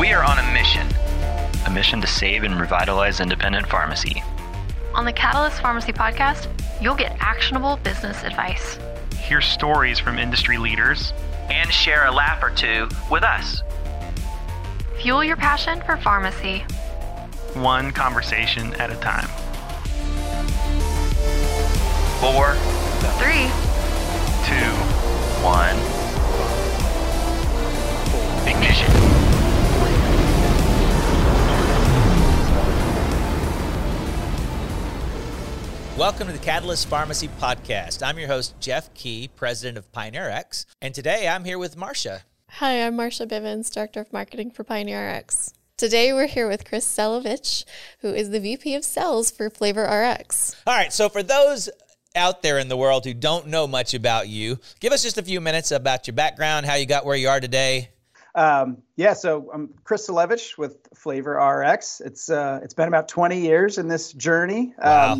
We are on a mission a mission to save and revitalize independent pharmacy. On the Catalyst Pharmacy podcast, you'll get actionable business advice. Hear stories from industry leaders and share a laugh or two with us. Fuel your passion for pharmacy. One conversation at a time. Four, three, two, one. Ignition. Welcome to the Catalyst Pharmacy Podcast. I'm your host, Jeff Key, president of PioneerRx, and today I'm here with Marcia. Hi, I'm Marcia Bivens, Director of Marketing for PioneerRx. Today we're here with Chris Selovich, who is the VP of Sales for Flavor RX. All right, so for those out there in the world who don't know much about you, give us just a few minutes about your background, how you got where you are today. Um, yeah, so I'm Chris Salevich with Flavor RX. It's uh, it's been about 20 years in this journey. Wow.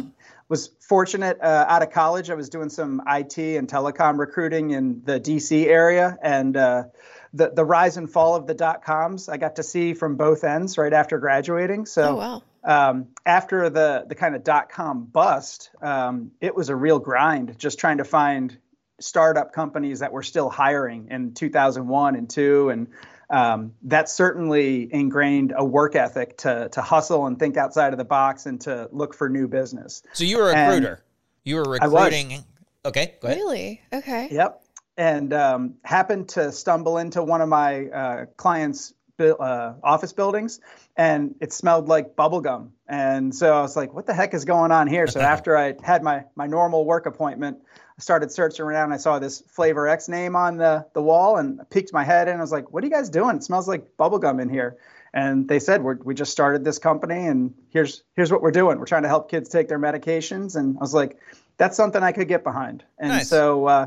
Was fortunate uh, out of college. I was doing some IT and telecom recruiting in the DC area, and uh, the the rise and fall of the dot coms I got to see from both ends right after graduating. So Oh, wow. um, after the the kind of dot com bust, um, it was a real grind just trying to find startup companies that were still hiring in 2001 and two, and um, that certainly ingrained a work ethic to to hustle and think outside of the box and to look for new business. So you were a And recruiter. You were I was. recruiting. Okay, go ahead. Really? Okay. Yep. And um, happened to stumble into one of my uh, clients' bu- uh, office buildings, and it smelled like bubblegum. And so I was like, "What the heck is going on here?" So after I had my my normal work appointment, I started searching around. I saw this Flavor X name on the the wall, and I peeked my head in. I was like, "What are you guys doing? It smells like bubblegum in here." And they said, We're, "We just started this company, and here's here's what we're doing. We're trying to help kids take their medications." And I was like, "That's something I could get behind." And Nice. so. Uh,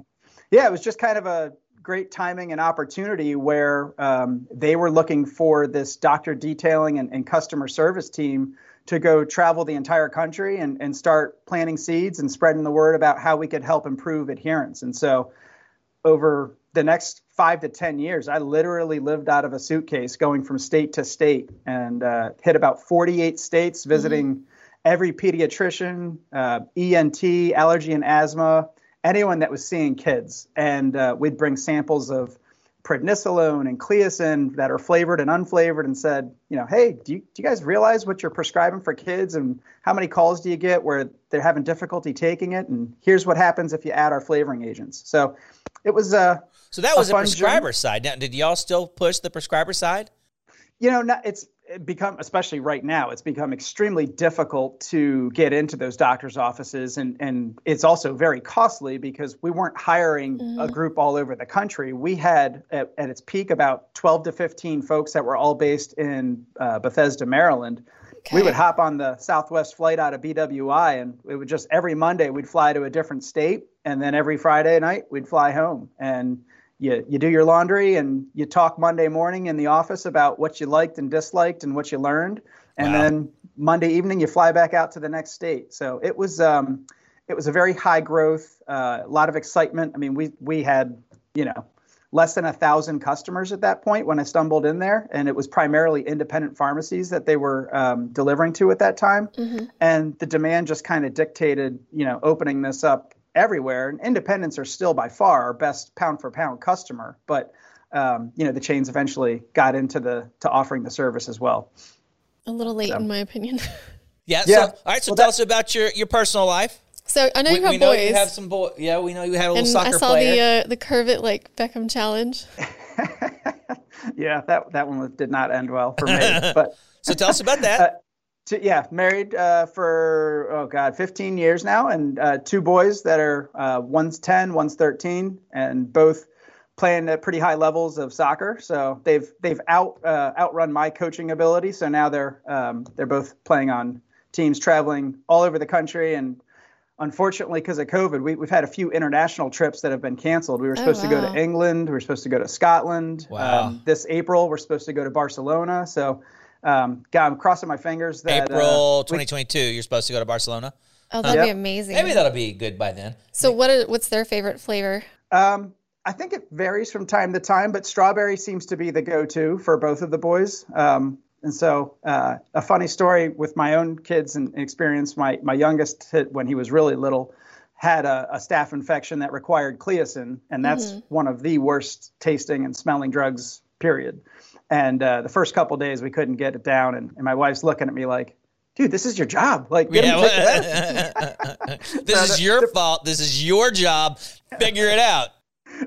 yeah, it was just kind of a great timing and opportunity where um, they were looking for this doctor detailing and, and customer service team to go travel the entire country and, and start planting seeds and spreading the word about how we could help improve adherence. And so over the next five to 10 years, I literally lived out of a suitcase going from state to state and uh, hit about 48 states, visiting every pediatrician, uh, ENT, allergy and asthma, anyone that was seeing kids. And uh, we'd bring samples of prednisolone and Cleocin that are flavored and unflavored and said, you know, hey, do you, do you guys realize what you're prescribing for kids and how many calls do you get where they're having difficulty taking it? And here's what happens if you add our flavoring agents. So it was, uh, So that was a the prescriber journey. side. Now, did y'all still push the prescriber side? you know, not, it's it become, especially right now, it's become extremely difficult to get into those doctors' offices. And, and it's also very costly because we weren't hiring a group all over the country. We had, at, at its peak, about 12 to 15 folks that were all based in uh, Bethesda, Maryland. We would hop on the Southwest flight out of BWI, and it would just every Monday we'd fly to a different state, and then every Friday night we'd fly home. And you you do your laundry and you talk Monday morning in the office about what you liked and disliked and what you learned, and Wow. then Monday evening you fly back out to the next state. So it was um, it was a very high growth, uh, a lot of excitement. I mean, we we had you know less than a thousand customers at that point when I stumbled in there, and it was primarily independent pharmacies that they were um, delivering to at that time, and the demand just kind of dictated, you know, opening this up everywhere. And independents are still by far our best pound for pound customer, but um, you know, the chains eventually got into the to offering the service as well. A little late, in my opinion. Yeah. Yeah. So, all right. So Well, tell that- us about your, your personal life. so I know we you have we know you have some boy. Yeah, we know you had a little and soccer I saw player. the uh, the curve it like Beckham challenge. Yeah, that that one did not end well for me, but. so tell us about that. T- yeah, married uh, for oh god, 15 years now, and uh, two boys that are uh, one's 10, one's 13, and both playing at pretty high levels of soccer. So they've they've out uh, outrun my coaching ability. So now they're um, they're both playing on teams traveling all over the country, and unfortunately, because of COVID, we, we've had a few international trips that have been canceled. We were supposed to go to England, we were supposed to go to Scotland. Wow. this April, we're supposed to go to Barcelona. So. Um, God, I'm crossing my fingers that uh, April we- 2022. You're supposed to go to Barcelona. Oh, that'd be Yep. amazing. Maybe that'll be good by then. so what? Are, what's their favorite flavor? Um, I think it varies from time to time, but strawberry seems to be the go-to for both of the boys. Um, and so, uh, a funny story with my own kids and experience. My my youngest, when he was really little, had a, a staph infection that required Cleocin, and that's mm-hmm. one of the worst tasting and smelling drugs. Period. And uh, the first couple days, we couldn't get it down, and, and my wife's looking at me like, dude, this is your job. Like, yeah, well, this so is the, your the, fault. This is your job. Figure it out.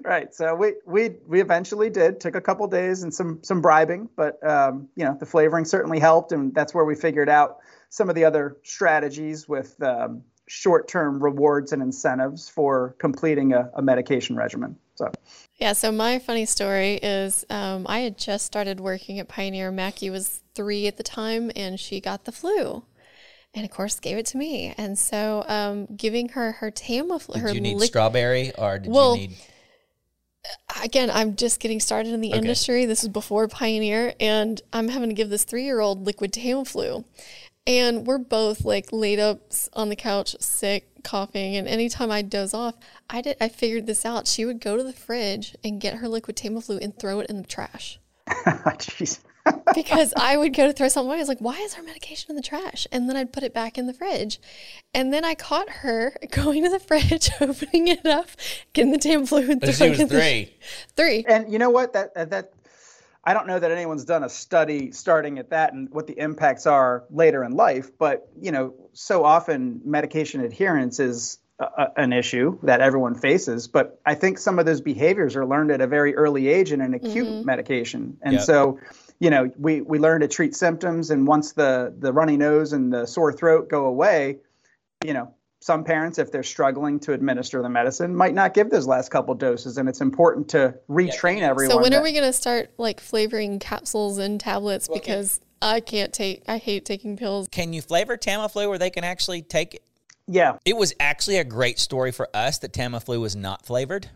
Right. So we we we eventually did. Took a couple days and some some bribing, but um, you know the flavoring certainly helped, and that's where we figured out some of the other strategies with um, short-term rewards and incentives for completing a, a medication regimen. So. Yeah, so my funny story is um, I had just started working at Pioneer. Mackie was three at the time, and she got the flu. And of course, gave it to me. And so, um, giving her her Tamiflu. Did her you need strawberry, or did well, you need? Again, I'm just getting started in the okay. industry. This is before Pioneer, and I'm having to give this three year old liquid Tamiflu. And we're both like laid up on the couch, sick, coughing. And anytime I doze off, I did. I figured this out. She would go to the fridge and get her liquid Tamiflu and throw it in the trash. Jeez. because I would go to throw something away. I was like, why is our medication in the trash? And then I'd put it back in the fridge. And then I caught her going to the fridge, opening it up, getting the Tamiflu and throwing it in three. The, three. And you know what? That uh, that I don't know that anyone's done a study starting at that and what the impacts are later in life, but you know, so often medication adherence is a, an issue that everyone faces, but I think some of those behaviors are learned at a very early age in an acute mm-hmm. medication. And yep. so, you know, we, we learn to treat symptoms and once the, the runny nose and the sore throat go away, you know, some parents, if they're struggling to administer the medicine, might not give those last couple doses, and it's important to retrain yeah. everyone. So when that, are we going to start like flavoring capsules and tablets? Well, because I can't take, I hate taking pills. Can you flavor Tamiflu where they can actually take it? Yeah, it was actually a great story for us that Tamiflu was not flavored,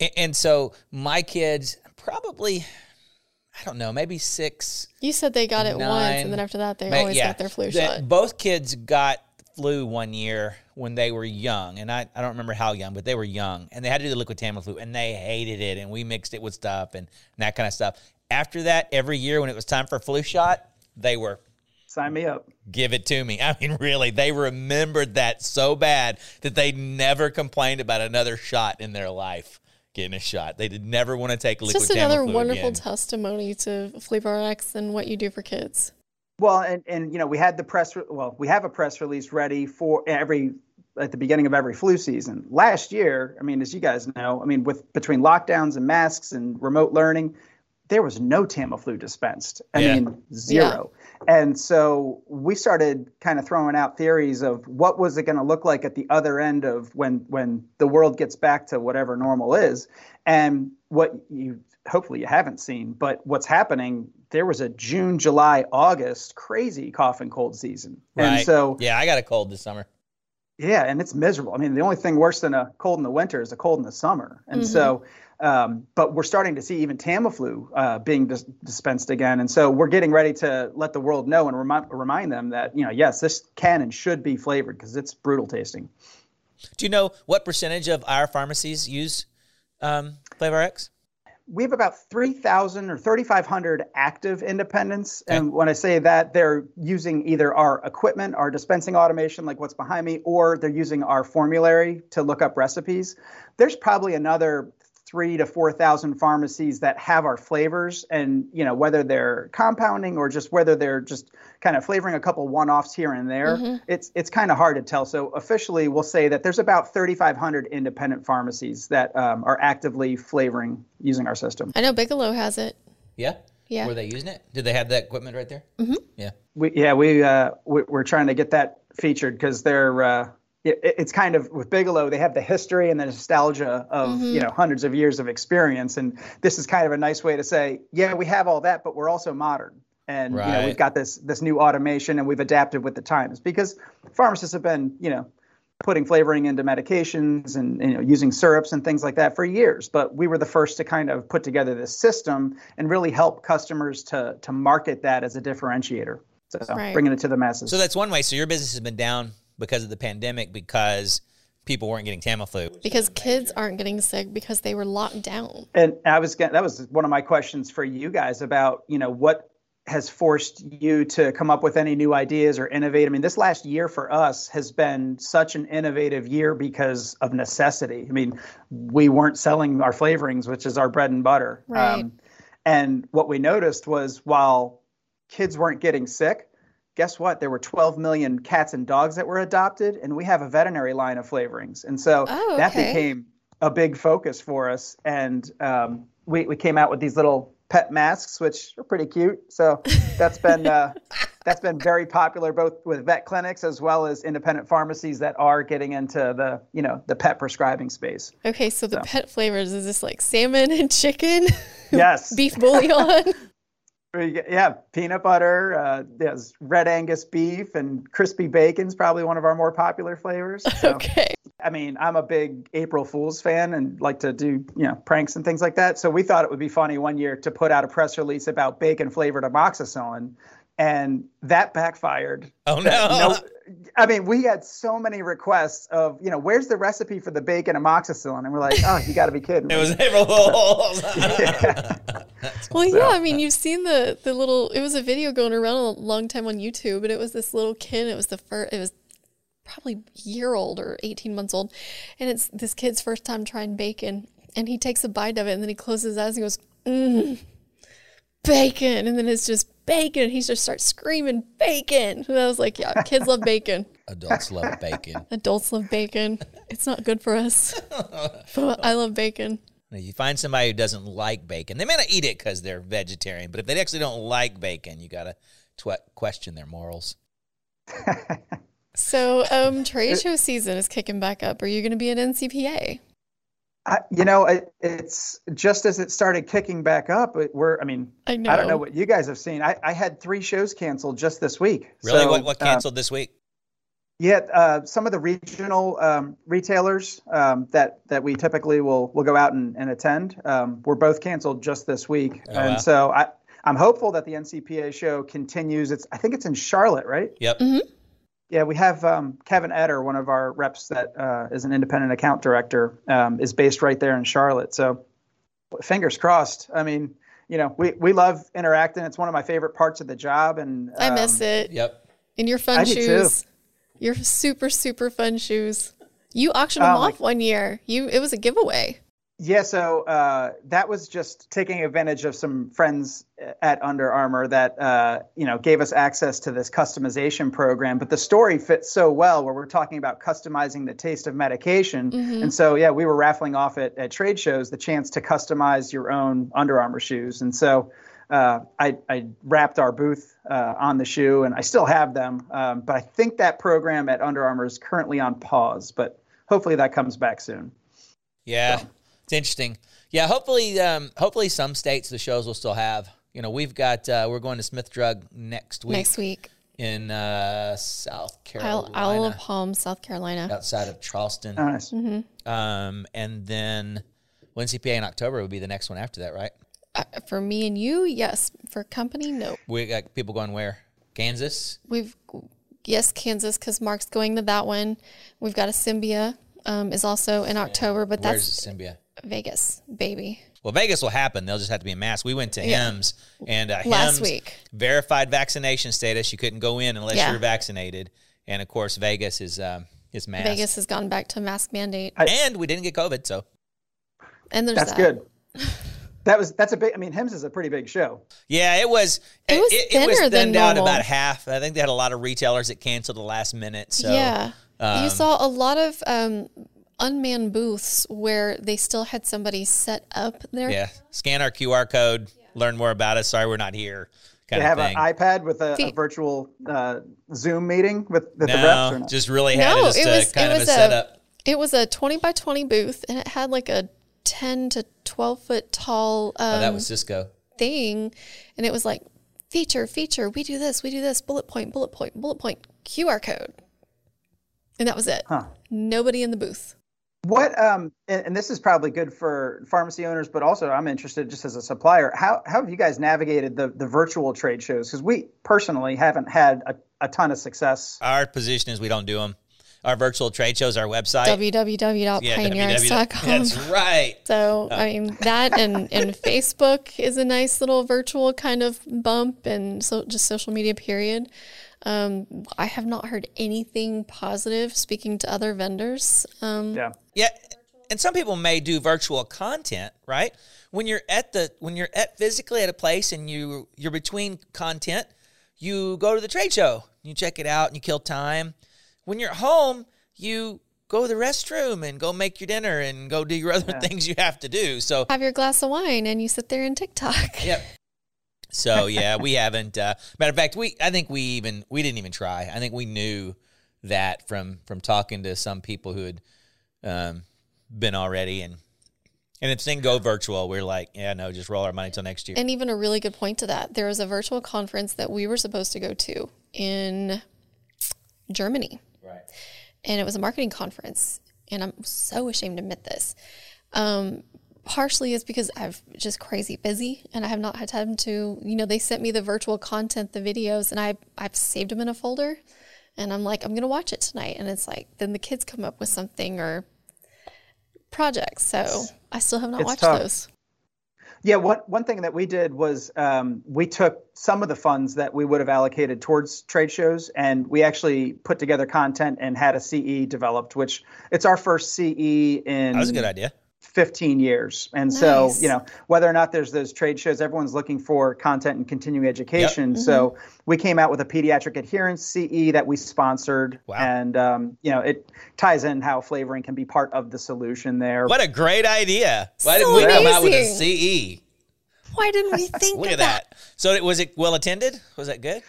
and, and so my kids probably. I don't know, maybe six. You said they got it nine, once, and then after that, they always yeah, got their flu shot. Both kids got flu one year when they were young, and I, I don't remember how young, but they were young, and they had to do the liquid Tamiflu, and they hated it, and we mixed it with stuff and, and that kind of stuff. After that, every year when it was time for a flu shot, they were sign me up. Give it to me. I mean, really, they remembered that so bad that they never complained about another shot in their life. Getting a shot, they did never want to take liquid. It's just another Tamiflu wonderful again. testimony to Flavor RX and what you do for kids. Well, and, and you know, we had the press. Re- well, we have a press release ready for every at the beginning of every flu season. Last year, I mean, as you guys know, I mean, with between lockdowns and masks and remote learning, there was no Tamiflu dispensed. I yeah. mean, zero. Yeah. And so we started kind of throwing out theories of what was it going to look like at the other end of when when the world gets back to whatever normal is. And what you hopefully you haven't seen, but what's happening there was a June, July, August crazy cough and cold season. Right. And so Yeah, I got a cold this summer. Yeah, and it's miserable. I mean, the only thing worse than a cold in the winter is a cold in the summer. And mm-hmm. so um, but we're starting to see even Tamiflu uh, being dis- dispensed again, and so we're getting ready to let the world know and remi- remind them that you know, yes, this can and should be flavored because it's brutal tasting. Do you know what percentage of our pharmacies use um, Flavor X? We have about 3,000 or 3,500 active independents. Okay. And when I say that, they're using either our equipment, our dispensing automation, like what's behind me, or they're using our formulary to look up recipes. There's probably another three to four thousand pharmacies that have our flavors, and you know whether they're compounding or just whether they're just kind of flavoring a couple one-offs here and there. Mm-hmm. It's it's kind of hard to tell. So officially, we'll say that there's about 3,500 independent pharmacies that um, are actively flavoring using our system. I know Bigelow has it. Yeah. Yeah. Were they using it? Did they have that equipment right there? Mm-hmm. Yeah. We yeah we uh, we, are trying to get that featured because they're. Uh, it, it's kind of with Bigelow, they have the history and the nostalgia of mm-hmm. you know hundreds of years of experience, and this is kind of a nice way to say, yeah, we have all that, but we're also modern, and right. you know we've got this this new automation, and we've adapted with the times because pharmacists have been you know putting flavoring into medications and you know using syrups and things like that for years, but we were the first to kind of put together this system and really help customers to to market that as a differentiator. So right. bringing it to the masses. So that's one way. So your business has been down because of the pandemic because people weren't getting Tamiflu. because kids aren't getting sick because they were locked down. And I was gonna, that was one of my questions for you guys about you know what has forced you to come up with any new ideas or innovate. I mean, this last year for us has been such an innovative year because of necessity. I mean, we weren't selling our flavorings, which is our bread and butter. Right. Um, and what we noticed was while kids weren't getting sick, guess what? There were 12 million cats and dogs that were adopted, and we have a veterinary line of flavorings. And so Oh, that became a big focus for us. And um, we, we came out with these little pet masks, which are pretty cute. So that's been uh, that's been very popular both with vet clinics as well as independent pharmacies that are getting into the you know the pet prescribing space. Okay, so the pet flavors is this like salmon and chicken, Yes, beef bouillon? Yeah, peanut butter. Uh, there's red Angus beef and crispy bacon's probably one of our more popular flavors. So, okay. I mean, I'm a big April Fool's fan and like to do you know pranks and things like that. So we thought it would be funny one year to put out a press release about bacon flavored amoxicillin, and that backfired. Oh That no! I mean, we had so many requests of you know where's the recipe for the bacon amoxicillin, and we're like, oh, you got to be kidding. it was April Fools. Well, yeah, I mean, you've seen the the little. It was a video going around a long time on YouTube, and it was this little kid. It was the first. It was probably year old or eighteen months old, and it's this kid's first time trying bacon, and he takes a bite of it, and then he closes his eyes and goes, mm, "Bacon," and then it's just bacon. And he just starts screaming bacon, and I was like, "Yeah, kids love bacon. Adults love bacon. Adults love bacon. It's not good for us, but I love bacon." Now, You find somebody who doesn't like bacon. They may not eat it because they're vegetarian, but if they actually don't like bacon, you gotta tw- question their morals. So, um, trade show season is kicking back up. Are you going to be at NCPA? I, you know, it, it's just as it started kicking back up. It, we're, I mean, I I don't know know. what you guys have seen. I, I had three shows canceled just this week. Really? So, what what uh, canceled this week? Yeah, uh, some of the regional um, retailers um, that that we typically will will go out and, and attend um, were both canceled just this week, Oh, and wow. so I I'm hopeful that the NCPA show continues. It's I think it's in Charlotte, right? Yep. Yeah, we have um, Kevin Etter, one of our reps that uh, is an independent account director, um, is based right there in Charlotte. So fingers crossed. I mean, you know, we, we love interacting. It's one of my favorite parts of the job, and I miss um, it. Yep. And your fun I do too. shoes. Your super, super fun shoes. You auctioned them Oh, my- off one year. You it was a giveaway. Yeah, so uh, that was just taking advantage of some friends at Under Armour that uh, you know gave us access to this customization program. But the story fits so well, where we're talking about customizing the taste of medication. And so, yeah, we were raffling off at, at trade shows the chance to customize your own Under Armour shoes. And so, uh, I, I wrapped our booth uh, on the shoe, and I still have them. Um, but I think that program at Under Armour is currently on pause. But hopefully, that comes back soon. Yeah, it's interesting. Yeah, hopefully, um, hopefully some states the shows will still have. You know, we've got uh, we're going to Smith Drug next week Next week. in uh, South Carolina, Isle of Palm, South Carolina. outside of Charleston. Nice. Um, and then NCPA in October would be the next one after that, right? Uh, for me and you, yes. For company, no. We got people going where? Kansas. We've yes, Kansas, because Mark's going to that one. We've got a Symbia um, is also in October, but Where's that's Symbia? Vegas, baby. Well, Vegas will happen. They'll just have to be in mask. We went to Yeah. HIMSS and uh, Last HIMSS week. verified vaccination status. You couldn't go in unless Yeah. you were vaccinated. And of course, Vegas is um, is mask. Vegas has gone back to mask mandate, and we didn't get COVID, so and there's That's that. good. That was that's a big. I mean, HIMSS is a pretty big show. yeah, it was. It was it, was thinner than thinned out normal. about half. I think they had a lot of retailers that canceled the last minute. So yeah, um, you saw a lot of um, unmanned booths where they still had somebody set up there. yeah, scan our QR code, learn more about us. Sorry, we're not here. They Kind have of an iPad with a, a virtual uh, Zoom meeting with, with the reps. no, Or not? just really had No, it as it a was- kind it of a was a- setup. It was a 20 by 20 booth and it had like a 10 to 12 foot tall um, oh, that was Cisco. thing. And it was like, feature, feature, we do this, we do this, bullet point, bullet point, bullet point, QR code. And that was it. Huh. Nobody in the booth. What um and, and this is probably good for pharmacy owners, but also I'm interested just as a supplier. How how have you guys navigated the the virtual trade shows? Because we personally haven't had a, a ton of success. Our position is we don't do them. our virtual trade shows, our website. www.pioneerx.com. That's right. So I mean that and and Facebook is a nice little virtual kind of bump and so just social media period. Um, I have not heard anything positive speaking to other vendors. Um, Yeah. Yeah, and some people may do virtual content, right? When you're at the when you're at physically at a place and you you're between content, you go to the trade show, you check it out, and you kill time. When you're at home, you go to the restroom and go make your dinner and go do your other things you have to do. So have your glass of wine and you sit there and TikTok. Yep. So yeah, we haven't. Uh, matter of fact, we I think we even we didn't even try. I think we knew that from from talking to some people who had um, been already, and and if thing go virtual, we're like, yeah, no, just roll our money till next year. And even a really good point to that, there was a virtual conference that we were supposed to go to in Germany. Right. and it was a marketing conference. And I'm so ashamed to admit this. Um, partially is because I've just crazy busy and I have not had time to, you know, they sent me the virtual content, the videos, and I I've saved them in a folder. And I'm like, I'm gonna watch it tonight. And it's like, then the kids come up with something or projects. So I still have not It's watched tough. those. Yeah, one one thing that we did was um, we took some of the funds that we would have allocated towards trade shows, and we actually put together content and had a CE developed, which it's our first CE in That was a good idea. 15 years. And so, you know, whether or not there's those trade shows, everyone's looking for content and continuing education. So we came out with a pediatric adherence CE that we sponsored. Wow. And, um, you know, it ties in how flavoring can be part of the solution there. What a great idea! Why didn't So we come out with a. CE? Why didn't we think Look of at that. So it, was it well attended? Was that good?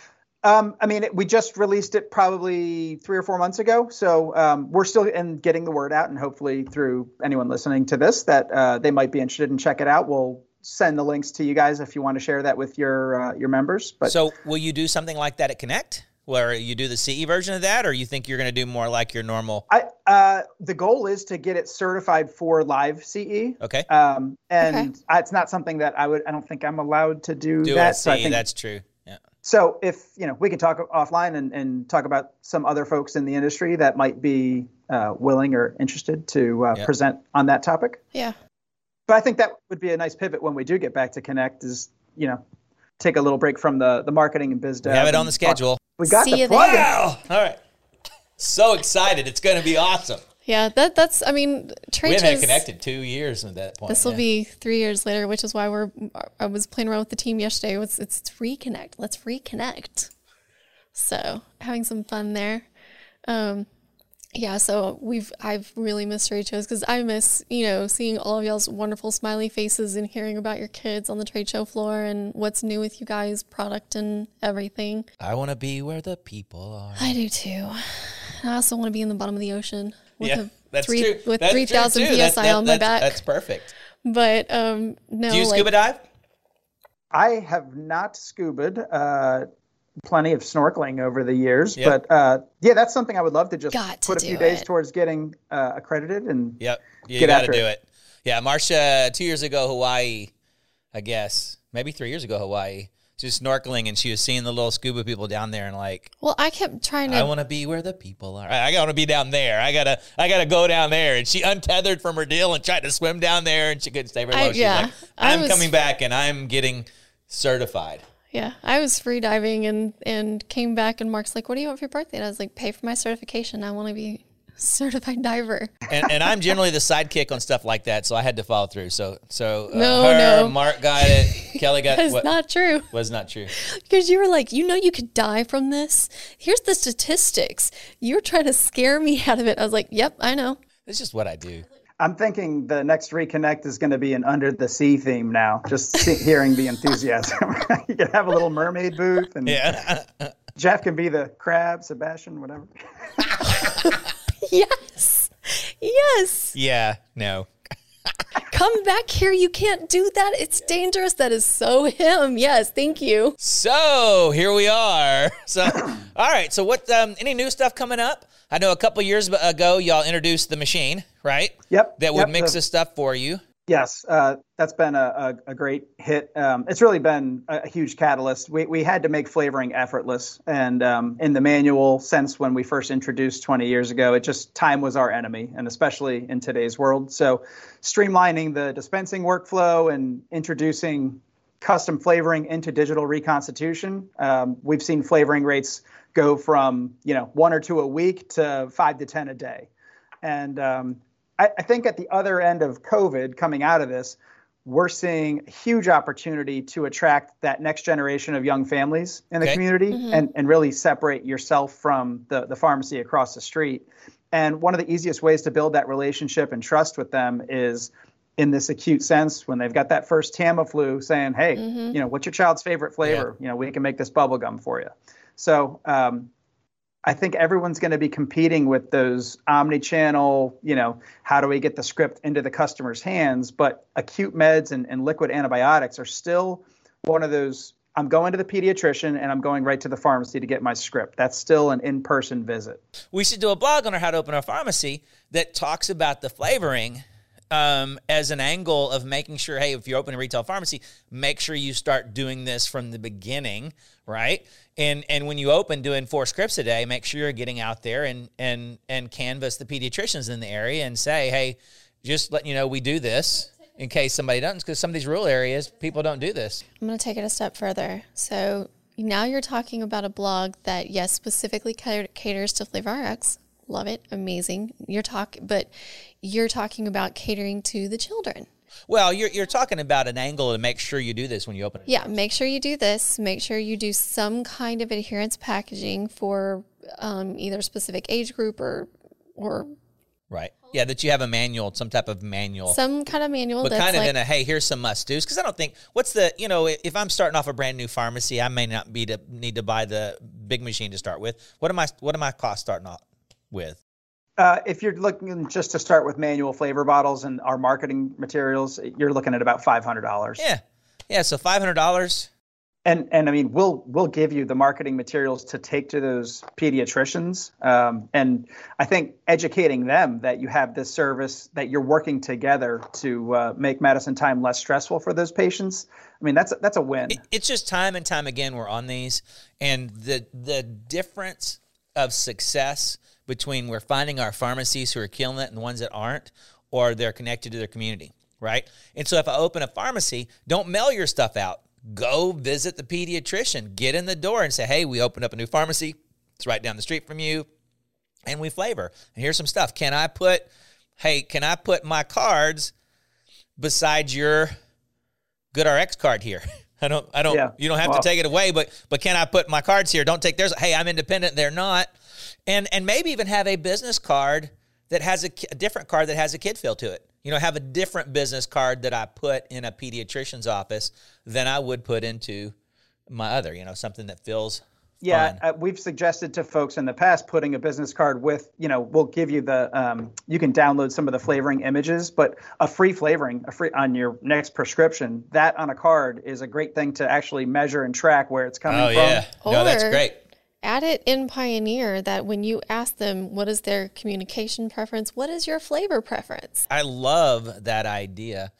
Um, I mean, it, we just released it probably three or four months ago, so um, we're still in getting the word out, and hopefully through anyone listening to this, that uh, they might be interested and check it out. We'll send the links to you guys if you want to share that with your uh, your members. But So will you do something like that at Connect, where you do the CE version of that, or you think you're going to do more like your normal? I, uh, the goal is to get it certified for live CE. Okay, Um, and Okay. I- it's not something that I would. I don't think I'm allowed to do, do that. a so I think That's true. Yeah. So if you know, we can talk offline and, and talk about some other folks in the industry that might be uh, willing or interested to uh, Yeah. present on that topic. Yeah. But I think that would be a nice pivot when we do get back to Connect. Is you know, take a little break from the the marketing and biz We have it on the schedule. We got See the you plug. there. Wow! All right. So excited! It's going to be awesome. Yeah, that that's I mean, trade We haven't connected two years at that point. This will yeah. be three years later, which is why we're. I was playing around with the team yesterday. It's it's reconnect. Let's reconnect. So having some fun there. Um, yeah. So we've I've really missed trade shows because I miss you know seeing all of y'all's wonderful smiley faces and hearing about your kids on the trade show floor and what's new with you guys, product and everything. I want to be where the people are. I do too. I also want to be in the bottom of the ocean with yeah, a that's three true. with That's three true, too. psi That- that- on my that's- back. That's perfect. but um, no, Do you like, scuba dive? I have not scubaed. Uh, plenty of snorkeling over the years, Yep. but uh, yeah, that's something I would love to just Got to put a few do days it. towards getting uh, accredited and Yep. You Get got to do it. it. Yeah, Marcia, two years ago, Hawaii, I guess, maybe three years ago, Hawaii. Was snorkeling and she was seeing the little scuba people down there and like, Well, I kept trying to. I want to be where the people are. I, to be down there. I gotta, I gotta go down there. And she untethered from her deal and tried to swim down there, and she couldn't stay very I- She's yeah, like, I'm was- coming back and I'm getting certified. yeah, I was free diving and and came back and Mark's like, "What do you want for your birthday?" And I was like, "Pay for my certification. I want to be certified diver." and, and I'm generally the sidekick on stuff like that, so I had to follow through. So, so uh, No, her, no. Mark got it, Kelly got That's what not true was not true. because you were like, "You know, you could die from this. Here's the statistics. You're trying to scare me out of it." I was like, "Yep, I know." It's just what I do. I'm thinking the next reconnect is going to be an under the sea theme now. Just see, hearing the enthusiasm. you can have a little mermaid booth, and Yeah. Jeff can be the crab, Sebastian, whatever. Yes, yes. yeah. No. Come back here. You can't do that. It's dangerous. That is so him. Yes, thank you. So here we are. So, all right. So, what? Um, any new stuff coming up? I know a couple years ago y'all introduced the machine, right? Yep. That would yep, mix the- the stuff for you. Yes, uh, that's been a, a, a great hit. Um, it's really been a, a, huge catalyst. We, we had to make flavoring effortless. And um, in the manual sense, when we first introduced 20 years ago, it just time was our enemy, and especially in today's world. So, streamlining the dispensing workflow and introducing custom flavoring into digital reconstitution, um, we've seen flavoring rates go from you know one or two a week to five to 10 a day. And um, I, I think at the other end of COVID coming out of this, we're seeing a huge opportunity to attract that next generation of young families in the okay. community mm-hmm. and, and really separate yourself from the, the pharmacy across the street. And one of the easiest ways to build that relationship and trust with them is in this acute sense when they've got that first Tamiflu saying, hey, mm-hmm. you know, what's your child's favorite flavor? Yeah. You know, we can make this bubble gum for you. So um, I think everyone's going to be competing with those omni-channel, you know, how do we get the script into the customer's hands? But acute meds and, and liquid antibiotics are still one of those. I'm going to the pediatrician and I'm going right to the pharmacy to get my script. That's still an in-person visit. We should do a blog on our how to open our pharmacy that talks about the flavoring um, as an angle of making sure, hey, if you open a retail pharmacy, make sure you start doing this from the beginning, right? And and when you open doing four scripts a day, make sure you're getting out there and and and canvas the pediatricians in the area and say, hey, just let you know we do this in case somebody doesn't, because some of these rural areas people don't do this. I'm going to take it a step further. So now you're talking about a blog that yes specifically caters to FlavorRx love it, amazing. You're talk, but you're talking about catering to the children. Well, you're you're talking about an angle to make sure you do this when you open it. Yeah, make sure you do this. Make sure you do some kind of adherence packaging for um, either specific age group or or Right. Yeah, that you have a manual, some type of manual. Some kind of manual. But kind of like, in a, hey, here's some must do's. Because I don't think, what's the, you know, if I'm starting off a brand new pharmacy, I may not be to need to buy the big machine to start with. What am I, what am I cost starting off with? Uh, if you're looking just to start with manual flavor bottles and our marketing materials, you're looking at about five hundred dollars. Yeah, yeah. So five hundred dollars. And and I mean, we'll we'll give you the marketing materials to take to those pediatricians. Um, and I think educating them that you have this service, that you're working together to uh, make medicine time less stressful for those patients. I mean, that's that's a win. It's just time and time again we're on these, and the the difference of success between we're finding our pharmacies who are killing it and the ones that aren't, or they're connected to their community, right? And so if I open a pharmacy, don't mail your stuff out. Go visit the pediatrician, get in the door and say, hey, we opened up a new pharmacy. It's right down the street from you. And we flavor. And here's some stuff. Can I put, hey, can I put my cards beside your GoodRx card here? I don't, I don't, yeah. you don't have to take it away, but, but can I put my cards here? Don't take theirs. Hey, I'm independent. They're not and and maybe even have a business card that has a, a, different card that has a kid feel to it. You know, have a different business card that I put in a pediatrician's office than I would put into my other. You know, something that feels. Yeah, uh, we've suggested to folks in the past putting a business card with, you know, we'll give you the, um, you can download some of the flavoring images, but a free flavoring, a free on your next prescription, that on a card is a great thing to actually measure and track where it's coming oh, from. yeah, no, that's great add it in Pioneer that when you ask them what is their communication preference, what is your flavor preference? I love that idea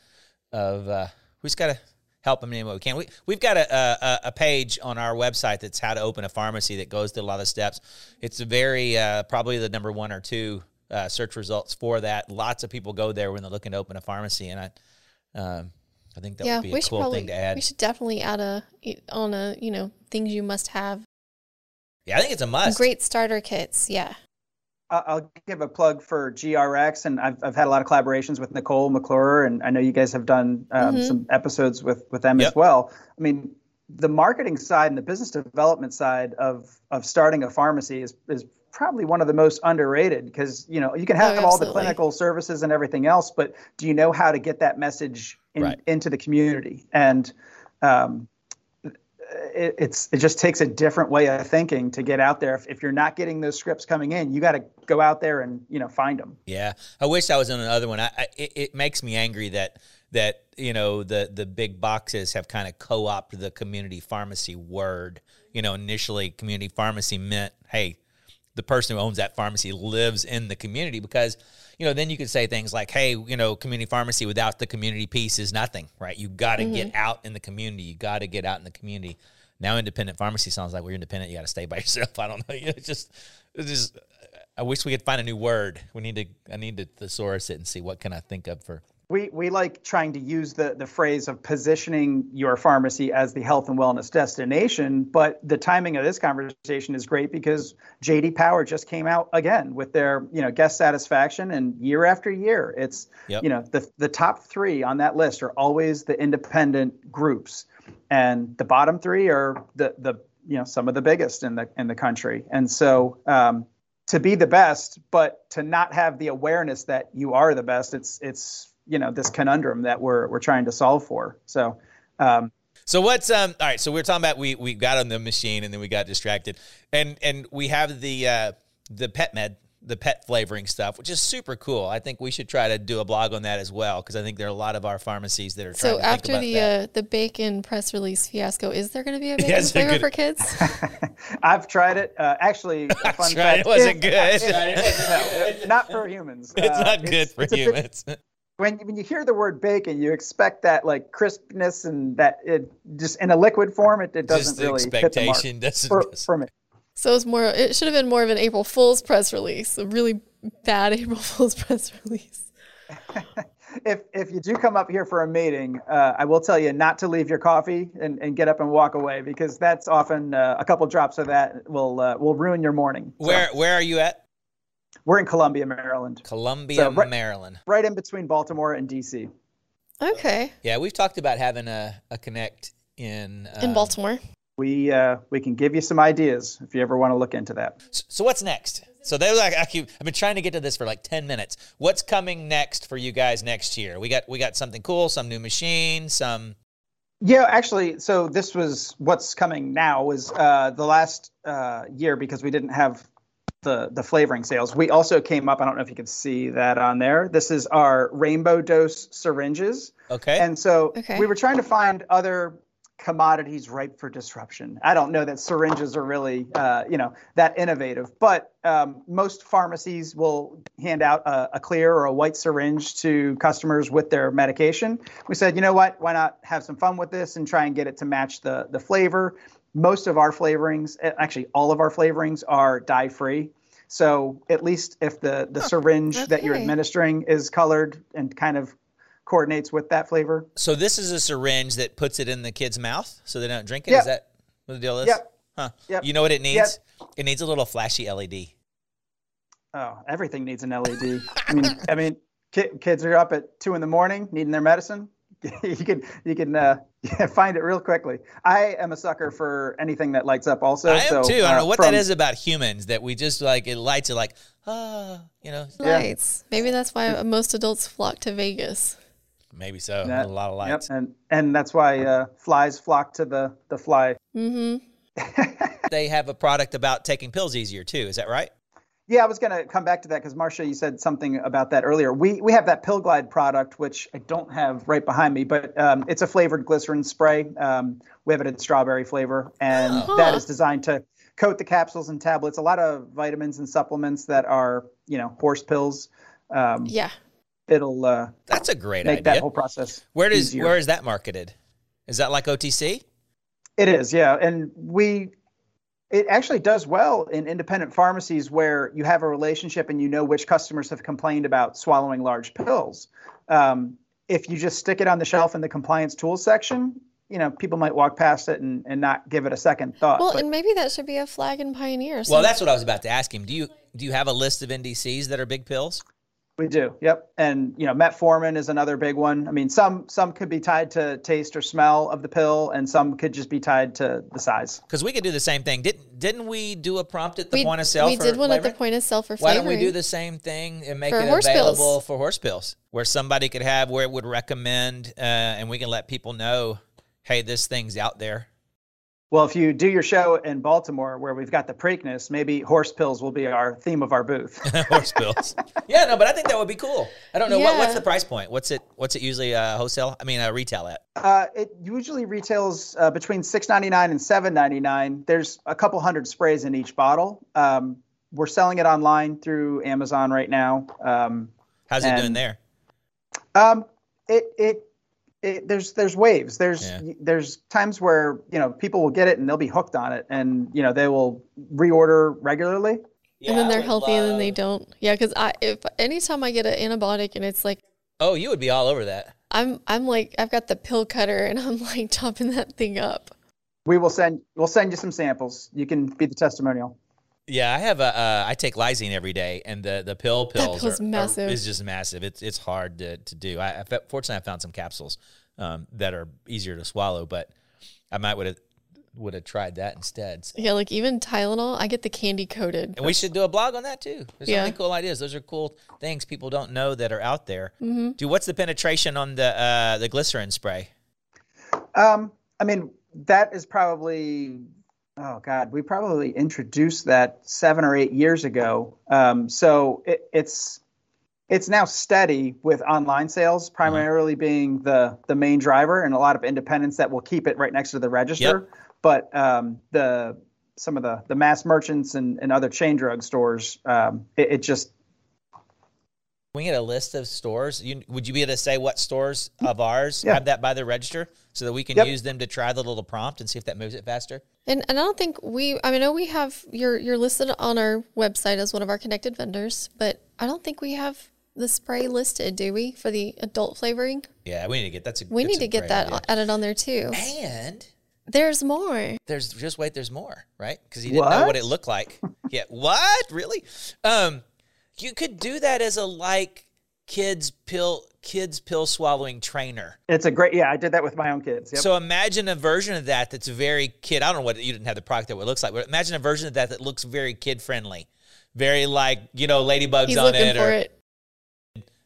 of uh, who's got to help them in what we can. We, we've got a, a, a, page on our website that's how to open a pharmacy that goes through a lot of steps. It's very, uh, probably the number one or two uh, search results for that. Lots of people go there when they're looking to open a pharmacy. And I, um, I think that yeah, would be a cool probably, thing to add. We should definitely add a on a you know things you must have yeah, I think it's a must. Great starter kits. Yeah. I'll give a plug for GRX, and I've, I've had a lot of collaborations with Nicole McClure, and I know you guys have done um, mm-hmm. some episodes with with them yep. as well. I mean, the marketing side and the business development side of of starting a pharmacy is is probably one of the most underrated because you know you can have oh, all the clinical services and everything else, but do you know how to get that message in, right. into the community? And um, it, it's it just takes a different way of thinking to get out there. If, if you're not getting those scripts coming in, you got to go out there and you know find them. Yeah, I wish I was on another one. I, I it, it, makes me angry that that you know the the big boxes have kind of co-opted the community pharmacy word. You know, initially community pharmacy meant hey, the person who owns that pharmacy lives in the community because you know then you could say things like hey you know community pharmacy without the community piece is nothing right? You got to Mm-hmm. get out in the community. You got to get out in the community. Now independent pharmacy sounds like we're independent. You got to stay by yourself. I don't know. You know, it's just it's just i wish we could find a new word. We need to i need to thesaurus it and see what can i think of for We we like trying to use the the phrase of positioning your pharmacy as the health and wellness destination, but the timing of this conversation is great because JD Power just came out again with their, you know, guest satisfaction and year after year it's Yep. you know, the the top 3 on that list are always the independent groups and the bottom 3 are the the you know, some of the biggest in the in the country. And so um to be the best, but to not have the awareness that you are the best, it's it's you know this conundrum that we're we're trying to solve for. So um, So what's um all right, so we are talking about we we got on the machine and then we got distracted. And and we have the uh the pet med the pet flavoring stuff, which is super cool. I think we should try to do a blog on that as well because I think there are a lot of our pharmacies that are trying So to think after about the that. uh, the bacon press release fiasco, is there going to be a bacon Yes, they're flavor good. for kids? I've tried it. Uh, actually, a fun fact, it wasn't good. no, not for humans. it's Uh, not good for it's a bit- humans. When when you hear the word bacon, you expect that like crispness and that it just in a liquid form. It, it doesn't Just the really hit the mark expectation doesn't for, go- for me. so it's more. It should have been more of an April Fool's press release. A really bad April Fool's press release. If if you do come up here for a meeting, uh, I will tell you not to leave your coffee and, and get up and walk away because that's often uh, a couple drops of that will uh, will ruin your morning. So, Where where are you at? We're in Columbia, Maryland, Columbia, So, right- Maryland. right in between Baltimore and DC. Okay, Yeah, we've talked about having a, a connect in in uh, Baltimore. We uh, we can give you some ideas if you ever want to look into that. So what's next? So they're like, I keep, I've been trying to get to this for like ten minutes. What's coming next for you guys next year? We got we got something cool, some new machine, some. Yeah, actually, so this was what's coming now was uh, the last uh, year because we didn't have the the flavoring sales. We also came up. I don't know if you can see that on there. This is our rainbow dose syringes, Okay. and so Okay. we were trying to find other commodities ripe for disruption. I don't know that syringes are really uh, you know that innovative, but um, most pharmacies will hand out a, a clear or a white syringe to customers with their medication. We said, you know what? Why not have some fun with this and try and get it to match the the flavor. Most of our flavorings, eh, actually all of our flavorings, are dye free. So at least if the the syringe that you're administering is colored and kind of coordinates with that flavor. so this is a syringe that puts it in the kid's mouth so they don't drink it. Yep. Is that what the deal is? Yep. Huh. Yep. You know what it needs? It needs a little flashy LED. Oh, everything needs an LED. I mean, I mean, ki- kids are up at two in the morning needing their medicine. you can you can uh, find it real quickly. I am a sucker for anything that lights up. Also, I am so, too. I don't uh, know what from- that is about humans that we just like it lights it like ah, you know, Yeah. Lights. Maybe that's why most adults flock to Vegas. maybe so. that- a lot of Yep, lights. and and that's why uh, flies flock to the the fly. Mm-hmm. They have a product about taking pills easier too. Is that right? Yeah, I was going to come back to that because Marcia, you said something about that earlier. We we have that Pill Glide product, which I don't have right behind me, but um, it's a flavored glycerin spray. Um, we have it in strawberry flavor, and that is designed to coat the capsules and tablets. A lot of vitamins and supplements that are you know horse pills. Um, Yeah. it'll uh, That's a great make idea. that whole process. Where does easier. where is that marketed? Is that like OTC? It is, yeah. And we, it actually does well in independent pharmacies where you have a relationship and you know which customers have complained about swallowing large pills. Um, if you just stick it on the shelf in the compliance tools section, you know, people might walk past it and, and not give it a second thought. Well, But and maybe that should be a flag in pioneer. Well, that's what I was about to ask him. Do you do you have a list of NDCs that are big pills? We do, yep. And you know, metformin is another big one. I mean, some some could be tied to taste or smell of the pill, and some could just be tied to the size. Because we could do the same thing. Didn't didn't we do a prompt at the we, point of sale? we for did one at the point of sale for Why flavoring. don't we do the same thing and make For it available pills. for horse pills, where somebody could have where it would recommend, uh, and we can let people know, hey, this thing's out there. Well, if you do your show in Baltimore, where we've got the Preakness, maybe horse pills will be our theme of our booth. horse pills. Yeah, no, but I think that would be cool. I don't know what, what's the price point. What's it? What's it usually uh, wholesale? I mean, uh, retail at. Uh, it usually retails uh, between six ninety nine and seven ninety nine. There's a couple hundred sprays in each bottle. Um, we're selling it online through Amazon right now. Um, How's it doing there? um, it, it it there's there's waves. There's Yeah. there's times where you know people will get it and they'll be hooked on it, and you know they will reorder regularly. and then they're healthy and then they don't. Yeah, because I if anytime I get an antibiotic and it's like Oh, you would be all over that. I'm I'm like I've got the pill cutter and I'm like chopping that thing up. We will send we'll send you some samples. You can be the testimonial. Yeah, I have a. Uh, I take lysine every day, and the the pill pills pill's are, are- massive. is just massive. It's it's hard to, to do. I, I fortunately I found some capsules um, that are easier to swallow, but I might would have would have tried that instead. So- Yeah, like even Tylenol, I get the candy coated. And we should do a blog on that too. There's so many cool ideas. Those are cool things people don't know that are out there. Mm-hmm. Dude, what's the penetration on the uh, the glycerin spray? Um, I mean that is probably oh god, we probably introduced that seven or eight years ago. Um, so it, it's it's now steady with online sales primarily being the the main driver and a lot of independents that will keep it right next to the register. But um, the some of the the mass merchants and, and other chain drug stores um, it, it just we get a list of stores? You, would you be able to say what stores of ours Yeah. have that by the register so that we can Yep. use them to try the little prompt and see if that moves it faster? And and I don't think we I mean I know we have you're you're listed on our website as one of our connected vendors, but I don't think we have the spray listed, do we, for the adult flavoring? Yeah, we need to get that's a We that's need to get that idea. added on there too. And There's more. there's just wait, there's more, right? Because he didn't know what What? it looked like. yeah, what really? Um, you could do that as a like kids pill kids pill swallowing trainer. it's a great yeah i did that with my own kids yep. So imagine a version of that that's very kid. I don't know what you didn't have the product that what it looks like, but imagine a version of that that looks very kid friendly, very like you know ladybugs He's on looking it. for or, it.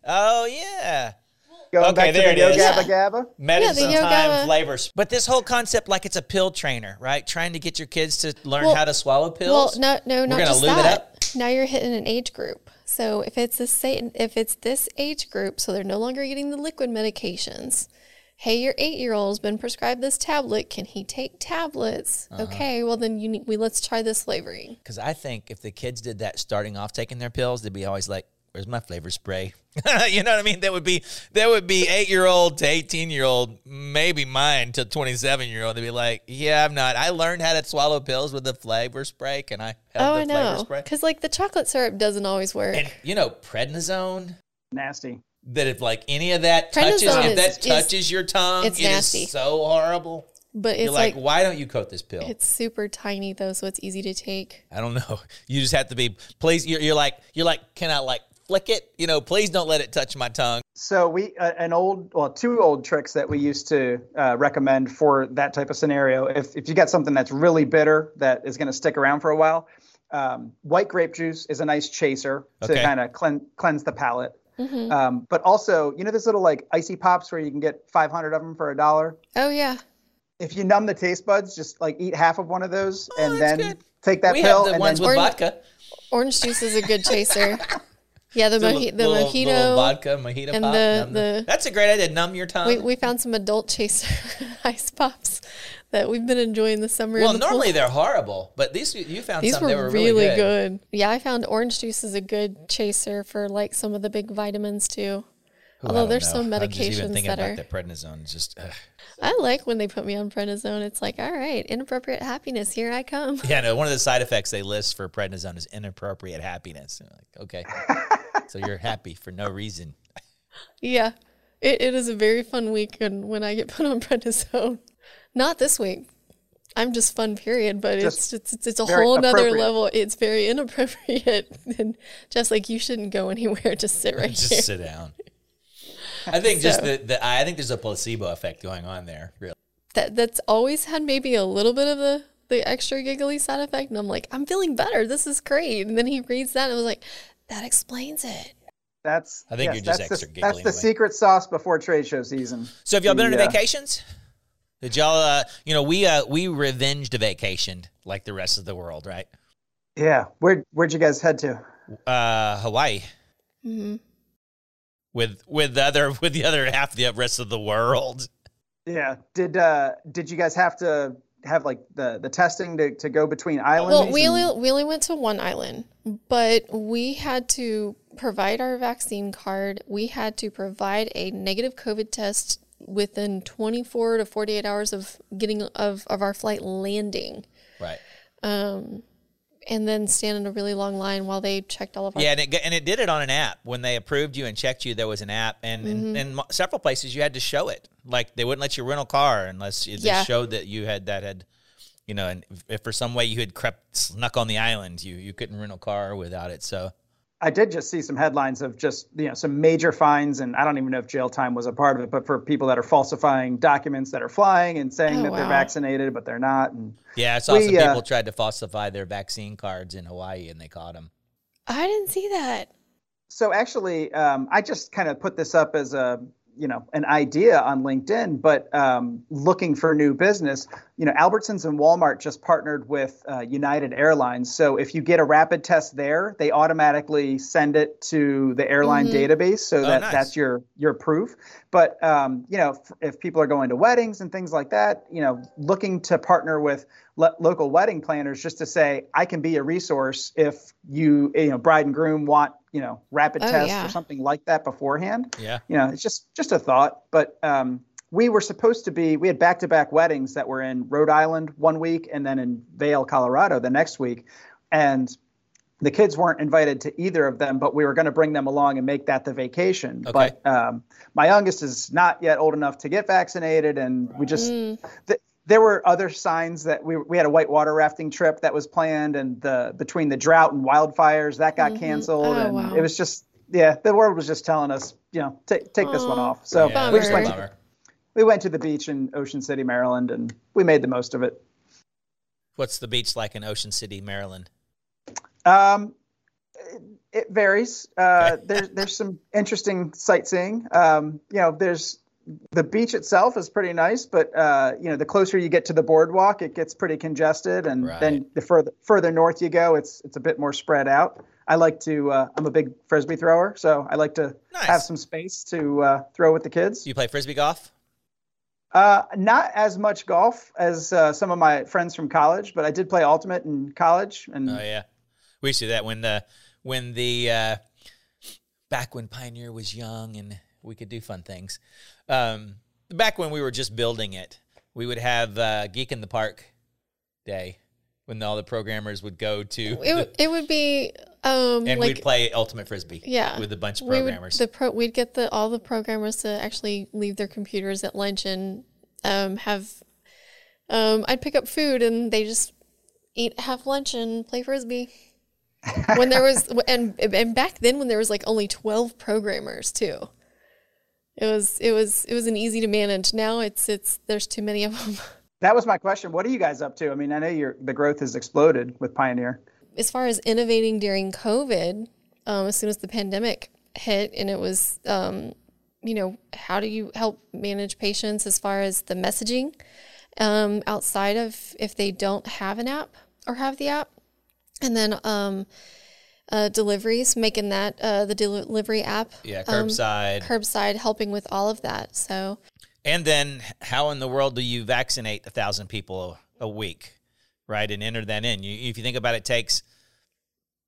Oh yeah, going okay, back to there the it Yo is. Gabba Gabba medicine Yo time Gabba. flavors. But this whole concept, like it's a pill trainer, right? Trying to get your kids to learn Well- how to swallow pills. Well, pills. no, no, not gonna just lube it that. up? Now you're hitting an age group. So if it's a if it's this age group, so they're no longer getting the liquid medications. Hey, your eight-year-old's been prescribed this tablet. Can he take tablets? Uh-huh. Okay, well then you need, we let's try this flavoring. Because I think if the kids did that starting off taking their pills, they'd be always like, "Where's my flavor spray?" you know what I mean? That would be that would be eight year old to eighteen year old, maybe mine to twenty seven year old. They'd be like, "Yeah, I'm not. I learned how to swallow pills with the flavor spray. Can I have oh, the I know. Because like the chocolate syrup doesn't always work. And you know, prednisone. nasty That if like any of that touches, Prednisone if is- that is- touches your tongue, it's it is nasty. so horrible. but it's You're like, like, why don't you coat this pill? it's super tiny though, so it's easy to take. I don't know. You just have to be. Please, you're, you're like, you're like, can I like flick it? You know, please don't let it touch my tongue. So we uh, an old well two old tricks that we used to uh, recommend for that type of scenario. If if you got something that's really bitter that is going to stick around for a while, um, white grape juice is a nice chaser to Okay. kind of clean, cleanse the palate. Mm-hmm. Um, but also, you know, those little like icy pops where you can get 500 of them for a dollar. Oh yeah, If you numb the taste buds, just like eat half of one of those and Oh, that's then good. take that we pill have the and ones then with Or- vodka. orange juice is a good chaser. Yeah, the, moji- the little- mojito. little vodka mojito and pop. the- the- That's a great idea. Numb your tongue. We, we found some adult chaser ice pops that we've been enjoying this summer. well, the pool. normally they're horrible, but these you found these some were, were really, really, good. Yeah, I found orange juice is a good chaser for like some of the big vitamins too. Ooh, Although there's know. some I'm just even medications thinking that about are. that prednisone. is Just ugh. I like when they put me on prednisone. It's like, all right, inappropriate happiness, here I come. yeah, no. One of the side effects they list for prednisone is inappropriate happiness. And like, okay, so you're happy for no reason. Yeah, it, it is a very fun week and when I get put on prednisone. Not this week. I'm just fun, period. But it's Just it's it's, it's a whole nother level. It's very inappropriate, and just like you shouldn't go anywhere. Just sit right Just here. Just sit down. I think just So- the, the I think there's a placebo effect going on there. Really. That that's always had maybe a little bit of the the extra giggly side effect, and I'm like, I'm feeling better. This is great. And then he reads that, and I was like, that explains it. that's I think yes, you're just that's extra the, giggly That's the anyway. secret sauce before trade show season. So have y'all been on Yeah. vacations? Did y'all uh you know, we uh we revenged a vacation like the rest of the world, right? Yeah, where where'd you guys head to? Uh Hawaii. hmm With with the other with the other half of the rest of the world. Yeah. Did uh did you guys have to have like the the testing to, to go between islands? Well, we and- only we only went to one island, but we had to provide our vaccine card. We had to provide a negative COVID test within 24 to 48 hours of getting of, of our flight landing, Right. And then stand in a really long line while they checked all of our. Yeah, and it, and it did it on an app. When they approved you and checked you, there was an app, and Mm-hmm. in, in several places you had to show it. Like they wouldn't let you rent a car unless you, Yeah. showed that you had that had, you know, and if- if for some way you had crept snuck on the island, you you couldn't rent a car without it. So I did just see some headlines of just you know some major fines, and I don't even know if jail time was a part of it, but for people that are falsifying documents that are flying and saying Oh, that they're vaccinated but they're not, and yeah, I saw We, some uh, people tried to falsify their vaccine cards in Hawaii, and they caught them. I didn't see that. so actually, um, I just kind of put this up as a you know an idea on LinkedIn, but um, looking for new business. You know, Albertsons and Walmart just partnered with uh, United Airlines. So if you get a rapid test there, they automatically send it to the airline database, so that nice. that's your your proof. But um, you know, if, if people are going to weddings and things like that, you know, looking to partner with lo- local wedding planners just to say, I can be a resource if you you know bride and groom want you know rapid Oh, tests yeah. or something like that beforehand. Yeah. You know, it's just just a thought. But um, we were supposed to be we had back to back weddings that were in Rhode Island one week and then in Vail, Colorado the next week, and the kids weren't invited to either of them, but we were going to bring them along and make that the vacation. Okay. But um, my youngest is not yet old enough to get vaccinated, and we just th- there were other signs that we we had a whitewater rafting trip that was planned, and the between the drought and wildfires that got canceled, Oh, and wow. it was just yeah, the world was just telling us you know take take this one off. So Yeah, we just went to, we went to the beach in Ocean City, Maryland, and we made the most of it. What's the beach like in Ocean City, Maryland? Um, it, it varies. Uh, there's there's some interesting sightseeing. Um, you know, there's the beach itself is pretty nice, but uh, you know, the closer you get to the boardwalk, it gets pretty congested, and Right. then the further further north you go, it's it's a bit more spread out. I like to. Uh, I'm a big frisbee thrower, so I like to Nice. have some space to uh, throw with the kids. You play frisbee golf? Uh, not as much golf as uh, some of my friends from college, but I did play ultimate in college, and Oh yeah, we used to do that when the when the uh, back when Pioneer was young and we could do fun things. Um, back when we were just building it, we would have uh, Geek in the Park day when all the programmers would go to It, would- it would be um and like we'd play Ultimate Frisbee. yeah with a bunch of we would- programmers. the pro, we'd get the all the programmers to actually leave their computers at lunch and um have um I'd pick up food and they just eat have lunch and play frisbee. when there was and and back then when there was like only 12 programmers too. It was it was it was an easy to manage. Now it's it's there's too many of them. that was my question. What are you guys up to? I mean, I know your the growth has exploded with Pioneer. as far as innovating during COVID, um, as soon as the pandemic hit, and it was, um, you know, how do you help manage patients as far as the messaging um, outside of if they don't have an app or have the app, and then um, uh, deliveries, making that uh, the delivery app, yeah, um, curbside. curbside, helping with all of that. So And then, how in the world do you vaccinate a thousand people a, a week, right? And enter that in. You, if you think about it, it takes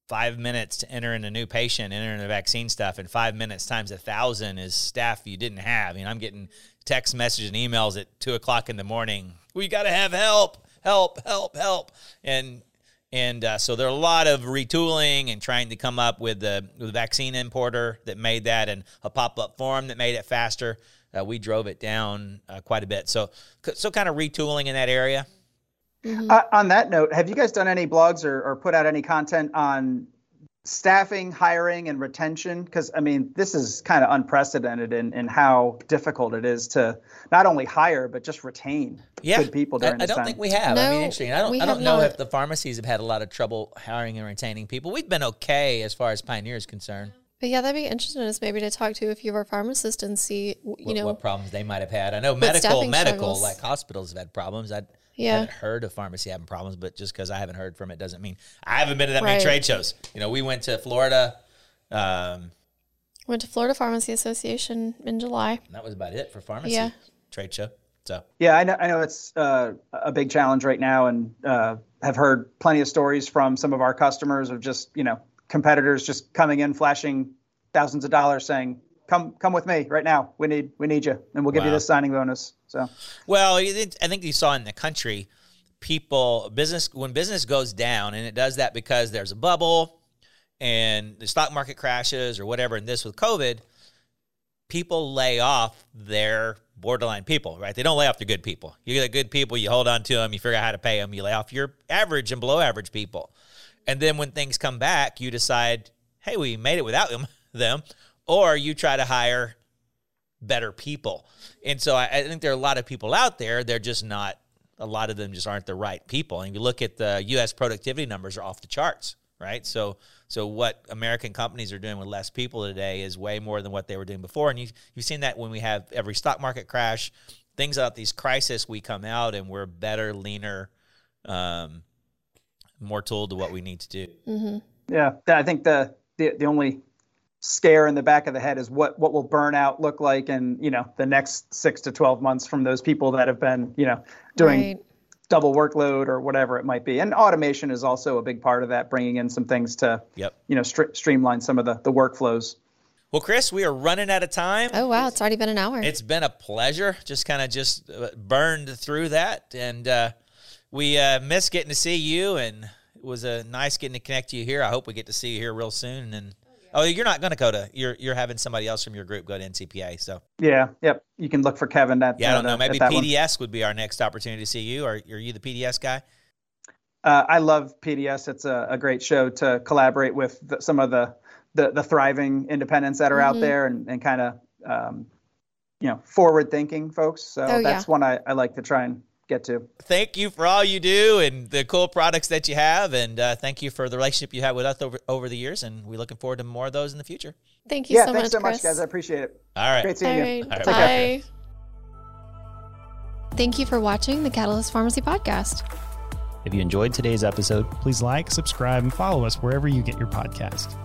five minutes to enter in a new patient, enter in the vaccine stuff, and five minutes times a thousand is staff you didn't have. I mean, I'm getting text messages and emails at two o'clock in the morning. We got to have help, help, help, help, and and uh, so there are a lot of retooling and trying to come up with the, with the vaccine importer that made that and a pop up form that made it faster. Uh, we drove it down uh, quite a bit. So, so kind of retooling in that area. Uh, on that note, have you guys done any blogs or, or put out any content on staffing, hiring, and retention? Because I mean, this is kind of unprecedented in, in how difficult it is to not only hire but just retain Yeah, good people I, during I this don't time. think we have. I No, mean, interesting. I don't. I don't know not. if the pharmacies have had a lot of trouble hiring and retaining people. We've been okay as far as Pioneer is concerned. But yeah, that'd be interesting is maybe to talk to a few of our pharmacists and see, you what, know, what problems they might have had. I know medical, medical, struggles. like hospitals have had problems. I Yeah. I haven't heard of pharmacy having problems, but just because I haven't heard from it doesn't mean I haven't been to that many trade shows. You know, we went to Florida. Um, went to Florida Pharmacy Association in July. and that was about it for pharmacy Yeah. trade show. So yeah, I know, I know it's uh, a big challenge right now, and uh, have heard plenty of stories from some of our customers of just you know competitors just coming in, flashing thousands of dollars, saying, "Come, come with me right now. We need, we need you, and we'll give wow. you this signing bonus." So, well, I think you saw in the country, people business when business goes down, and it does that because there's a bubble, and the stock market crashes or whatever. And this with COVID, people lay off their borderline people, right? They don't lay off the good people. You get the good people, you hold on to them, you figure out how to pay them, you lay off your average and below average people. And then when things come back, you decide, hey, we made it without them, them or you try to hire better people. And so I, I, think there are a lot of people out there, they're just not, a lot of them just aren't the right people. And if you look at the US productivity numbers are off the charts, right? So so what American companies are doing with less people today is way more than what they were doing before. And you, you've seen that when we have every stock market crash, things about these crises, we come out and we're better, leaner, um, more tooled to what we need to do. Mm-hmm. Yeah, I think the, the the only scare in the back of the head is what what will burnout look like in you know the next six to twelve months from those people that have been you know doing right double workload or whatever it might be. And automation is also a big part of that, bringing in some things to, yep. you know, st- streamline some of the, the workflows. Well, Chris, we are running out of time. Oh wow, it's already been an hour. It's been a pleasure. Just kind of just uh, burned through that, and uh, we uh, miss getting to see you, and it was a uh, nice getting to connect you here. I hope we get to see you here real soon, and Oh, you're not going to go to. You're you're having somebody else from your group go to NCPA. So yeah, yep. You can look for Kevin. At yeah, I don't know. Maybe PDS one. would be our next opportunity to see you. Or are you the PDS guy? Uh, I love PDS. It's a, a, great show to collaborate with the, some of the, the, the thriving independents that are mm-hmm. out there and, and kind of um, you know forward thinking folks. So oh, that's yeah. one I, I like to try and get to. Thank you for all you do and the cool products that you have, and uh, thank you for the relationship you have with us over over the years. And we're looking forward to more of those in the future. Thank you yeah, so thanks much, so Chris. much, guys. I appreciate it. All right, great seeing all you. Right. Bye. Thank you for watching the Catalyst Pharmacy podcast. If you enjoyed today's episode, please like, subscribe, and follow us wherever you get your podcast.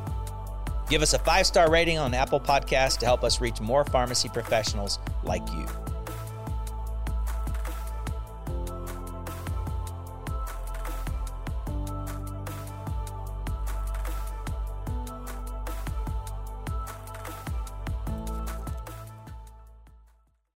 Give us a five star rating on Apple Podcasts to help us reach more pharmacy professionals like you.